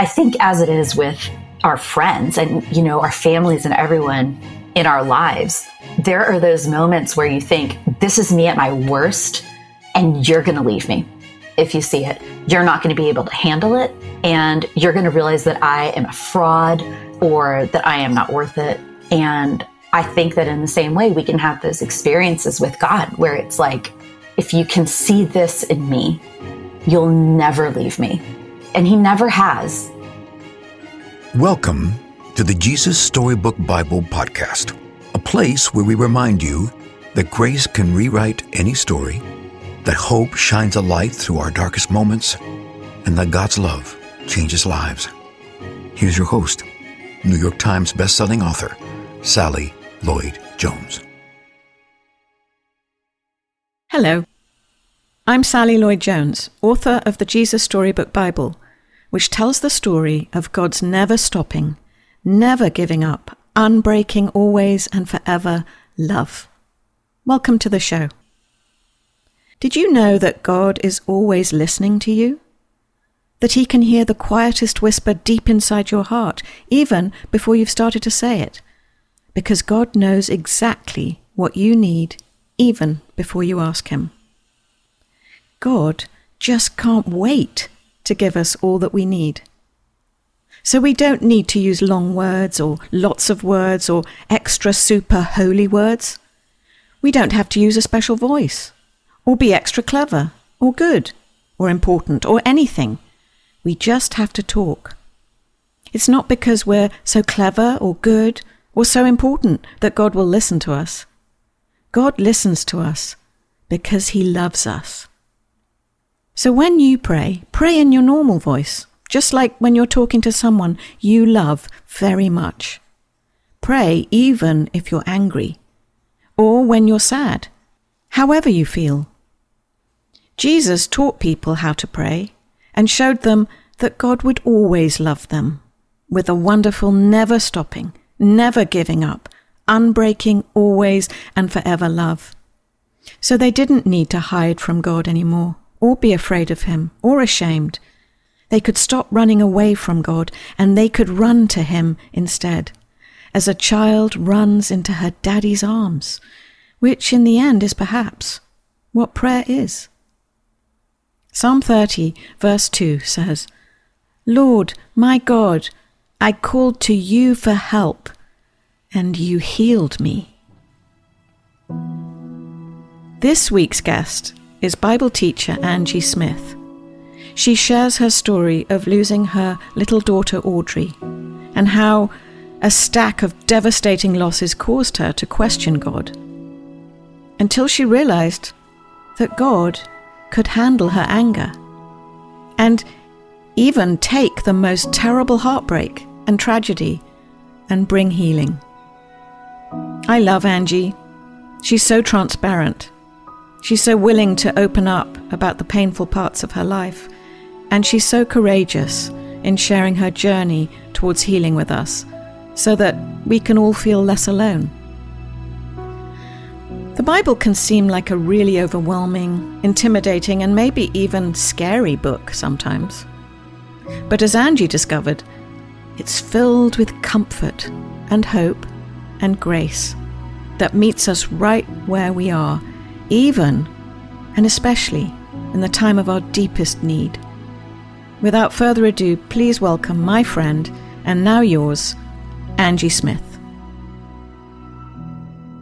I think as it is with our friends and, you know, our families and everyone in our lives, there are those moments where you think, this is me at my worst, and you're going to leave me if you see it. You're not going to be able to handle it, and you're going to realize that I am a fraud or that I am not worth it. And I think that in the same way, we can have those experiences with God where it's like, if you can see this in me, you'll never leave me. And He never has. Welcome to the Jesus Storybook Bible Podcast, a place where we remind you that grace can rewrite any story, that hope shines a light through our darkest moments, and that God's love changes lives. Here's your host, New York Times bestselling author, Sally Lloyd Jones. Hello. I'm Sally Lloyd Jones, author of the Jesus Storybook Bible, which tells the story of God's never stopping, never giving up, unbreaking, always and forever love. Welcome to the show. Did you know that God is always listening to you? That He can hear the quietest whisper deep inside your heart, even before you've started to say it? because God knows exactly what you need even before you ask Him. God just can't wait to give us all that we need. So we don't need to use long words or lots of words or extra super holy words. We don't have to use a special voice or be extra clever or good or important or anything. We just have to talk. It's not because we're so clever or good or so important that God will listen to us. God listens to us because He loves us. So when you pray, pray in your normal voice, just like when you're talking to someone you love very much. Pray even if you're angry, or when you're sad, however you feel. Jesus taught people how to pray and showed them that God would always love them with a wonderful, never stopping, never giving up, unbreaking, always and forever love. So they didn't need to hide from God anymore, or be afraid of Him, or ashamed. They could stop running away from God, and they could run to Him instead, as a child runs into her daddy's arms, which in the end is perhaps what prayer is. Psalm 30, verse 2 says, Lord, my God, I called to you for help, and you healed me. This week's guest is Bible teacher Angie Smith. She shares her story of losing her little daughter Audrey and how a stack of devastating losses caused her to question God until she realized that God could handle her anger and even take the most terrible heartbreak and tragedy and bring healing. I love Angie. She's so transparent. She's so willing to open up about the painful parts of her life. And she's so courageous in sharing her journey towards healing with us so that we can all feel less alone. The Bible can seem like a really overwhelming, intimidating, and maybe even scary book sometimes. But as Angie discovered, it's filled with comfort and hope and grace that meets us right where we are, even and especially in the time of our deepest need. Without further ado, please welcome my friend and now yours, Angie Smith.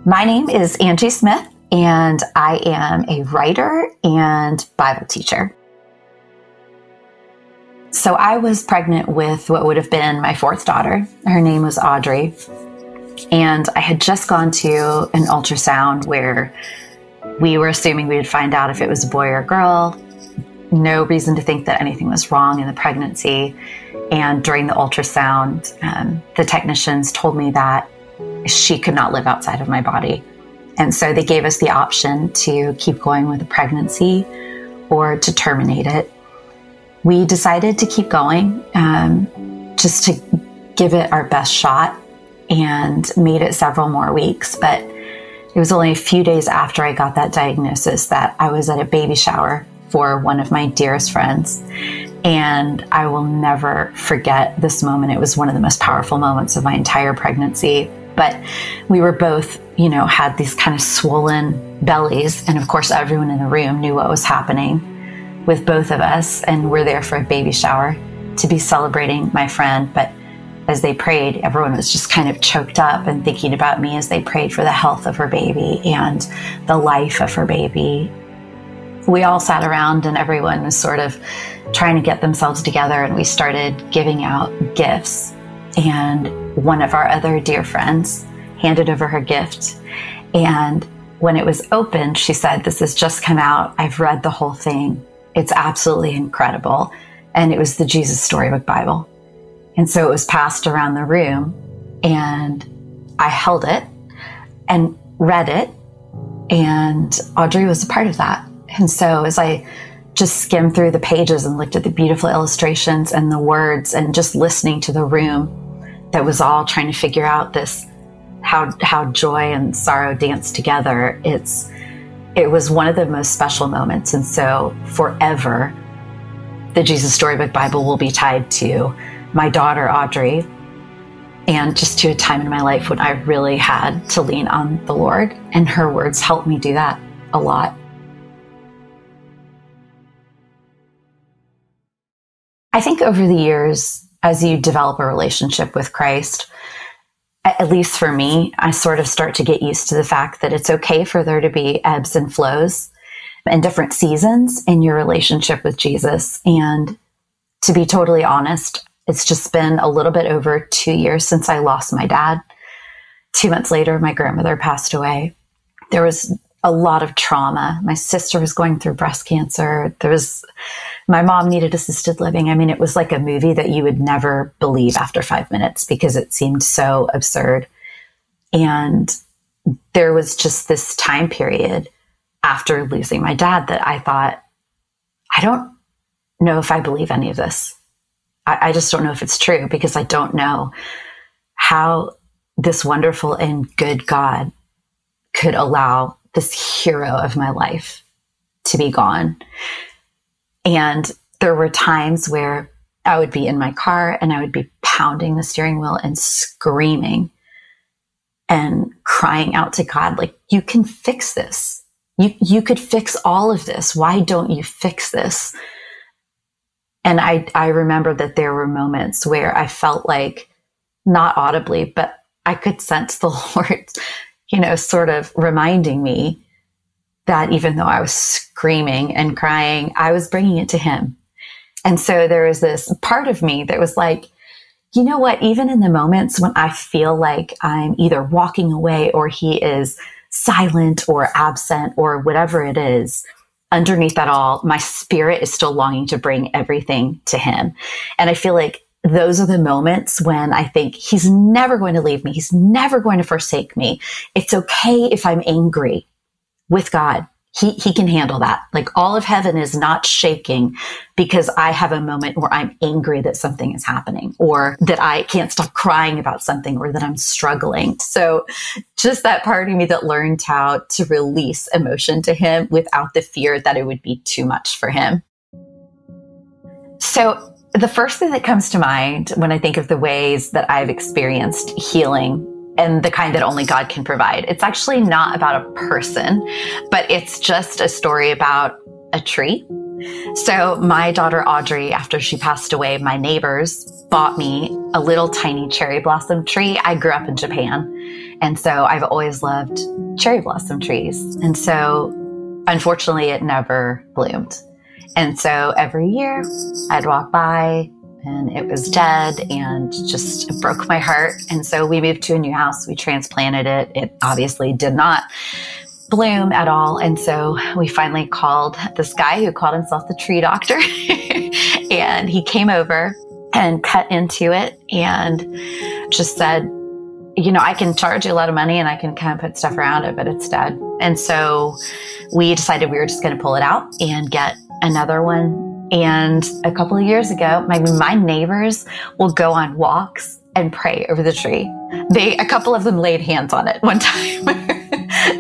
My name is Angie Smith, and I am a writer and Bible teacher. So I was pregnant with what would have been my fourth daughter. Her name was Audrey. And I had just gone to an ultrasound where we were assuming we would find out if it was a boy or a girl. No reason to think that anything was wrong in the pregnancy. And during the ultrasound, um, the technicians told me that she could not live outside of my body. And so they gave us the option to keep going with the pregnancy or to terminate it we decided to keep going um, just to give it our best shot and made it several more weeks. But it was only a few days after I got that diagnosis that I was at a baby shower for one of my dearest friends. And I will never forget this moment. It was one of the most powerful moments of my entire pregnancy. But we were both, you know, had these kind of swollen bellies. And of course, everyone in the room knew what was happening with both of us. And we're there for a baby shower to be celebrating my friend. But as they prayed, everyone was just kind of choked up and thinking about me as they prayed for the health of her baby and the life of her baby. We all sat around and everyone was sort of trying to get themselves together, and we started giving out gifts. And one of our other dear friends handed over her gift. And when it was opened, she said, This has just come out. I've read the whole thing. It's absolutely incredible. And it was the Jesus Storybook Bible. And so it was passed around the room, and I held it and read it. And Audrey was a part of that. And so as I just skimmed through the pages and looked at the beautiful illustrations and the words and just listening to the room that was all trying to figure out this how how joy and sorrow dance together it's it was one of the most special moments and so forever the Jesus Storybook Bible will be tied to my daughter, Audrey, and just to a time in my life when I really had to lean on the Lord. And her words helped me do that a lot. I think over the years, as you develop a relationship with Christ, at least for me, I sort of start to get used to the fact that it's okay for there to be ebbs and flows and different seasons in your relationship with Jesus. And to be totally honest, it's just been a little bit over two years since I lost my dad. Two months later, my grandmother passed away. There was a lot of trauma. My sister was going through breast cancer. There was, my mom needed assisted living. I mean, it was like a movie that you would never believe after five minutes because it seemed so absurd. And there was just this time period after losing my dad that I thought, I don't know if I believe any of this. I, I just don't know if it's true because I don't know how this wonderful and good God could allow this hero of my life to be gone. And there were times where I would be in my car and I would be pounding the steering wheel and screaming and crying out to God, like, you can fix this. You, you could fix all of this. Why don't you fix this? And I, I remember that there were moments where I felt like, not audibly, but I could sense the Lord, you know, sort of reminding me that even though I was screaming and crying, I was bringing it to Him. And so there was this part of me that was like, you know what? Even in the moments when I feel like I'm either walking away or He is silent or absent or whatever it is, underneath that all, my spirit is still longing to bring everything to him. And I feel like those are the moments when I think he's never going to leave me. He's never going to forsake me. It's okay if I'm angry with God he, he can handle that. Like all of heaven is not shaking because I have a moment where I'm angry that something is happening or that I can't stop crying about something or that I'm struggling. So just that part of me that learned how to release emotion to him without the fear that it would be too much for him. So the first thing that comes to mind when I think of the ways that I've experienced healing and the kind that only God can provide. It's actually not about a person, but it's just a story about a tree. So, my daughter Audrey, after she passed away, my neighbors bought me a little tiny cherry blossom tree. I grew up in Japan. And so I've always loved cherry blossom trees. And so, unfortunately, it never bloomed. And so every year I'd walk by and it was dead and just broke my heart. And so we moved to a new house. We transplanted it. It obviously did not bloom at all. And so we finally called this guy who called himself the tree doctor. and he came over and cut into it and just said, you know, I can charge you a lot of money and I can kind of put stuff around it, but it's dead. And so we decided we were just going to pull it out and get another one and a couple of years ago, my, my neighbors will go on walks and pray over the tree. They, a couple of them laid hands on it one time.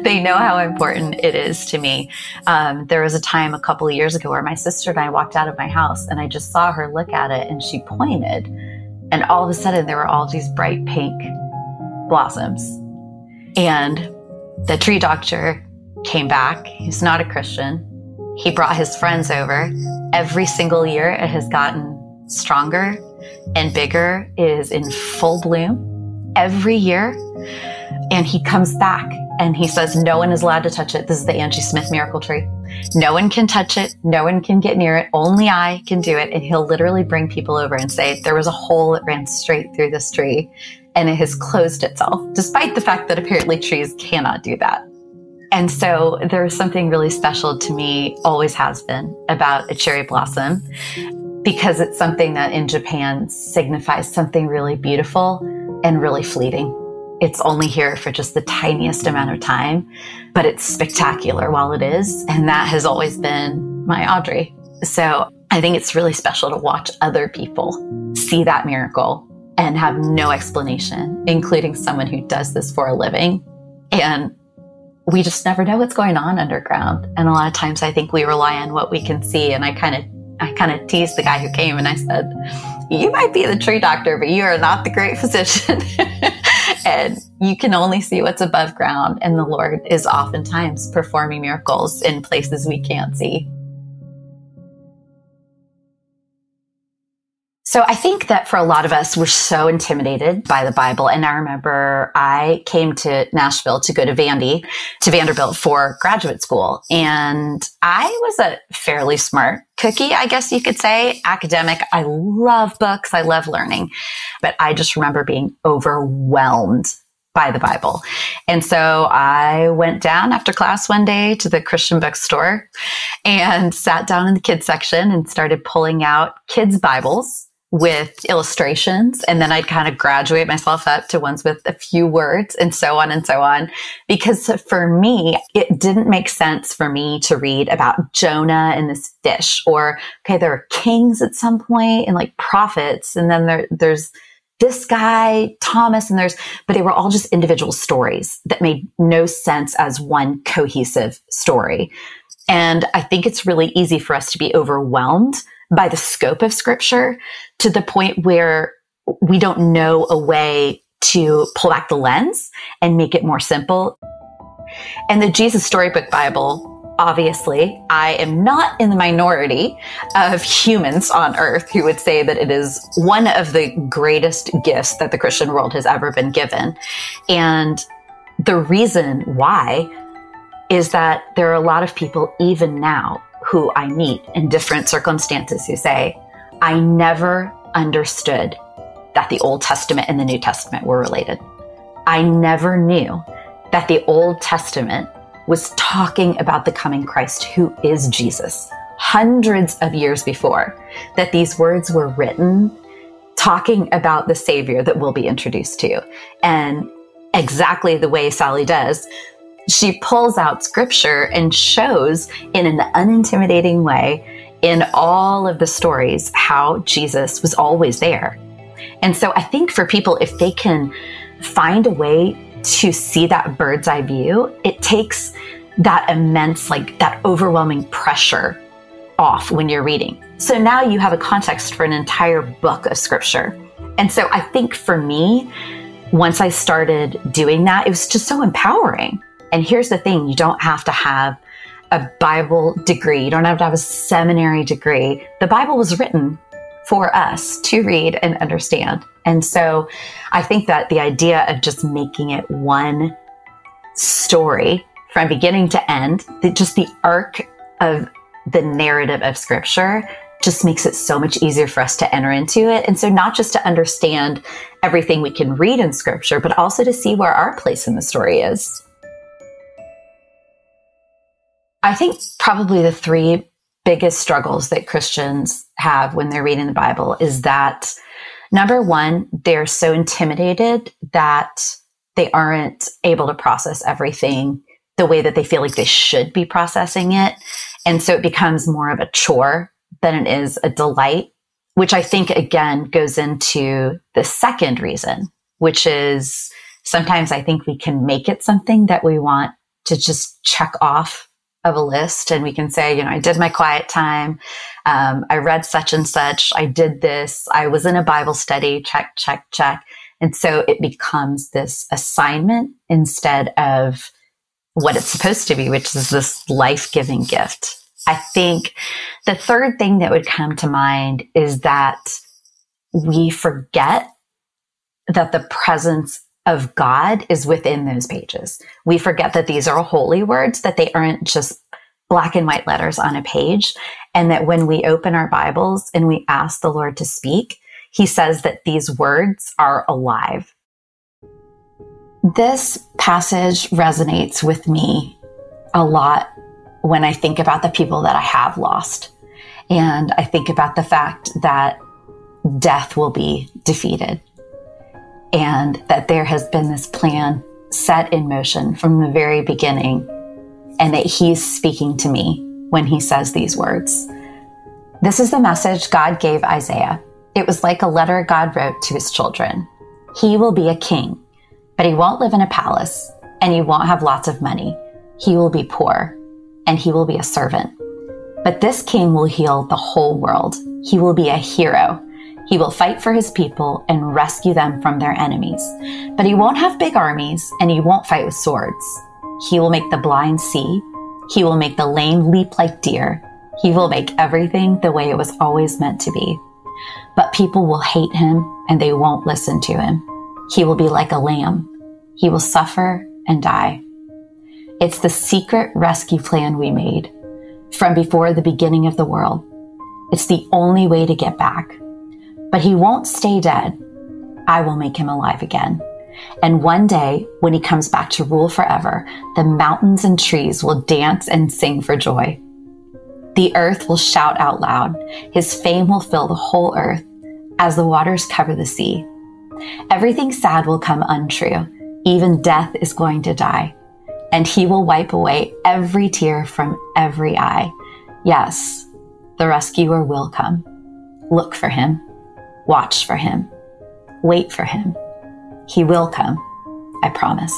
they know how important it is to me. Um, there was a time a couple of years ago where my sister and I walked out of my house and I just saw her look at it and she pointed. And all of a sudden, there were all these bright pink blossoms. And the tree doctor came back. He's not a Christian. He brought his friends over. Every single year, it has gotten stronger and bigger, it is in full bloom every year. And he comes back and he says, No one is allowed to touch it. This is the Angie Smith miracle tree. No one can touch it. No one can get near it. Only I can do it. And he'll literally bring people over and say, There was a hole that ran straight through this tree and it has closed itself, despite the fact that apparently trees cannot do that. And so there's something really special to me, always has been, about a cherry blossom because it's something that in Japan signifies something really beautiful and really fleeting. It's only here for just the tiniest amount of time, but it's spectacular while it is. And that has always been my Audrey. So I think it's really special to watch other people see that miracle and have no explanation, including someone who does this for a living. And we just never know what's going on underground. And a lot of times I think we rely on what we can see. And I kind of I kind of teased the guy who came and I said, You might be the tree doctor, but you are not the great physician. and you can only see what's above ground. And the Lord is oftentimes performing miracles in places we can't see. So I think that for a lot of us, we're so intimidated by the Bible. And I remember I came to Nashville to go to Vandy, to Vanderbilt for graduate school. And I was a fairly smart cookie, I guess you could say, academic. I love books. I love learning. But I just remember being overwhelmed by the Bible. And so I went down after class one day to the Christian bookstore and sat down in the kids section and started pulling out kids' Bibles with illustrations and then I'd kind of graduate myself up to ones with a few words and so on and so on. Because for me, it didn't make sense for me to read about Jonah and this fish or, okay, there are kings at some point and like prophets. And then there, there's this guy, Thomas, and there's, but they were all just individual stories that made no sense as one cohesive story. And I think it's really easy for us to be overwhelmed by the scope of scripture to the point where we don't know a way to pull back the lens and make it more simple. And the Jesus Storybook Bible, obviously, I am not in the minority of humans on earth who would say that it is one of the greatest gifts that the Christian world has ever been given. And the reason why is that there are a lot of people, even now, who I meet in different circumstances who say, I never understood that the Old Testament and the New Testament were related. I never knew that the Old Testament was talking about the coming Christ who is Jesus hundreds of years before that these words were written talking about the Savior that we'll be introduced to. And exactly the way Sally does, she pulls out scripture and shows in an unintimidating way in all of the stories how Jesus was always there. And so I think for people, if they can find a way to see that bird's eye view, it takes that immense, like that overwhelming pressure off when you're reading. So now you have a context for an entire book of scripture. And so I think for me, once I started doing that, it was just so empowering and here's the thing you don't have to have a Bible degree, you don't have to have a seminary degree. The Bible was written for us to read and understand. And so I think that the idea of just making it one story from beginning to end, just the arc of the narrative of scripture just makes it so much easier for us to enter into it. And so, not just to understand everything we can read in scripture, but also to see where our place in the story is. I think probably the three biggest struggles that Christians have when they're reading the Bible is that number one, they're so intimidated that they aren't able to process everything the way that they feel like they should be processing it. And so it becomes more of a chore than it is a delight, which I think again goes into the second reason, which is sometimes I think we can make it something that we want to just check off of a list and we can say, you know, I did my quiet time. Um, I read such and such. I did this. I was in a Bible study. Check, check, check. And so it becomes this assignment instead of what it's supposed to be, which is this life giving gift. I think the third thing that would come to mind is that we forget that the presence of God is within those pages. We forget that these are holy words, that they aren't just black and white letters on a page, and that when we open our Bibles and we ask the Lord to speak, He says that these words are alive. This passage resonates with me a lot when I think about the people that I have lost. And I think about the fact that death will be defeated and that there has been this plan set in motion from the very beginning, and that He's speaking to me when He says these words. This is the message God gave Isaiah. It was like a letter God wrote to his children. He will be a king, but he won't live in a palace, and he won't have lots of money. He will be poor, and he will be a servant. But this king will heal the whole world. He will be a hero he will fight for his people and rescue them from their enemies. But he won't have big armies and he won't fight with swords. He will make the blind see. He will make the lame leap like deer. He will make everything the way it was always meant to be. But people will hate him and they won't listen to him. He will be like a lamb. He will suffer and die. It's the secret rescue plan we made from before the beginning of the world. It's the only way to get back. But he won't stay dead. I will make him alive again. And one day, when he comes back to rule forever, the mountains and trees will dance and sing for joy. The earth will shout out loud. His fame will fill the whole earth as the waters cover the sea. Everything sad will come untrue. Even death is going to die. And he will wipe away every tear from every eye. Yes, the rescuer will come. Look for him. Watch for him. Wait for him. He will come. I promise.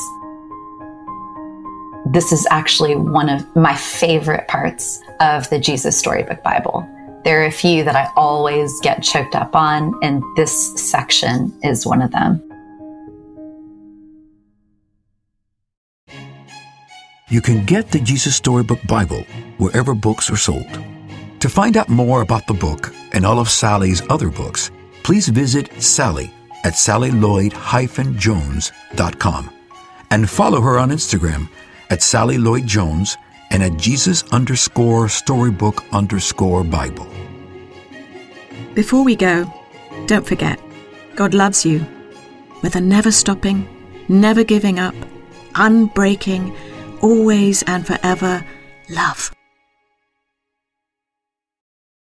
This is actually one of my favorite parts of the Jesus Storybook Bible. There are a few that I always get choked up on, and this section is one of them. You can get the Jesus Storybook Bible wherever books are sold. To find out more about the book and all of Sally's other books, please visit Sally at sallylloyd-jones.com and follow her on Instagram at Sally Lloyd Jones and at Jesus underscore storybook underscore Bible. Before we go, don't forget, God loves you with a never stopping, never giving up, unbreaking, always and forever love.